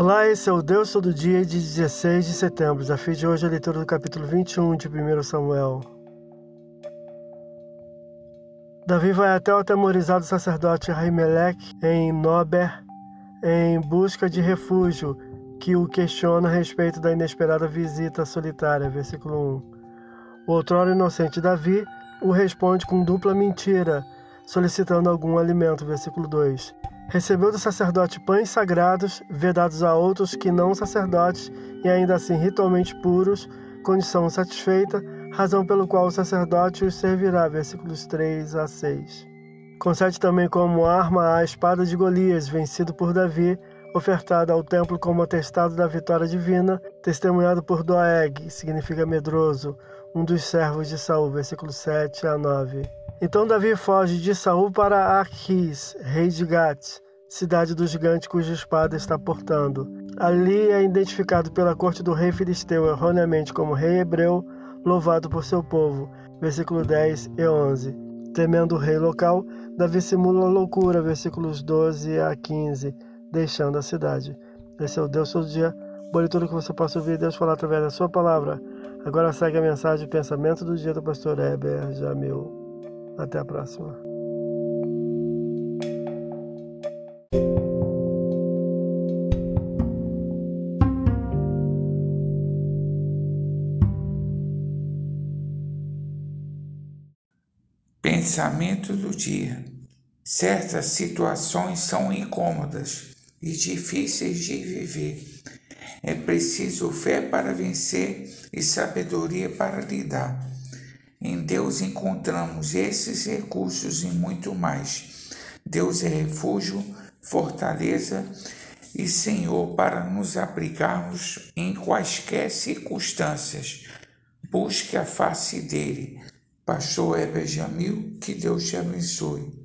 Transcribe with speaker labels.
Speaker 1: Olá, esse é o Deus Todo Dia de 16 de setembro. Desafio de hoje é a leitura do capítulo 21 de 1 Samuel. Davi vai até o atemorizado sacerdote Ahimelech em Nober em busca de refúgio, que o questiona a respeito da inesperada visita solitária. Versículo 1. O outrora inocente Davi o responde com dupla mentira, solicitando algum alimento. Versículo 2. Recebeu do sacerdote pães sagrados, vedados a outros que não sacerdotes e ainda assim ritualmente puros, condição satisfeita, razão pelo qual o sacerdote os servirá. Versículos 3 a 6. Concede também como arma a espada de Golias, vencido por Davi, ofertada ao templo como atestado da vitória divina, testemunhado por Doeg, significa medroso, um dos servos de Saul, versículos 7 a 9. Então Davi foge de Saul para Aquis, rei de Gats, cidade do gigante cuja espada está portando. Ali é identificado pela corte do rei filisteu erroneamente como rei hebreu, louvado por seu povo. Versículo 10 e 11. Temendo o rei local, Davi simula loucura, versículos 12 a 15, deixando a cidade. Esse é o Deus todo dia. Boa tudo que você possa ouvir Deus falar através da sua palavra. Agora segue a mensagem e pensamento do dia do pastor Heber Jamil. Até a próxima.
Speaker 2: Pensamento do dia. Certas situações são incômodas e difíceis de viver. É preciso fé para vencer e sabedoria para lidar. Em Deus encontramos esses recursos e muito mais. Deus é refúgio, fortaleza e Senhor para nos abrigarmos em quaisquer circunstâncias. Busque a face dele. Pastor Heber Jamil, que Deus te abençoe.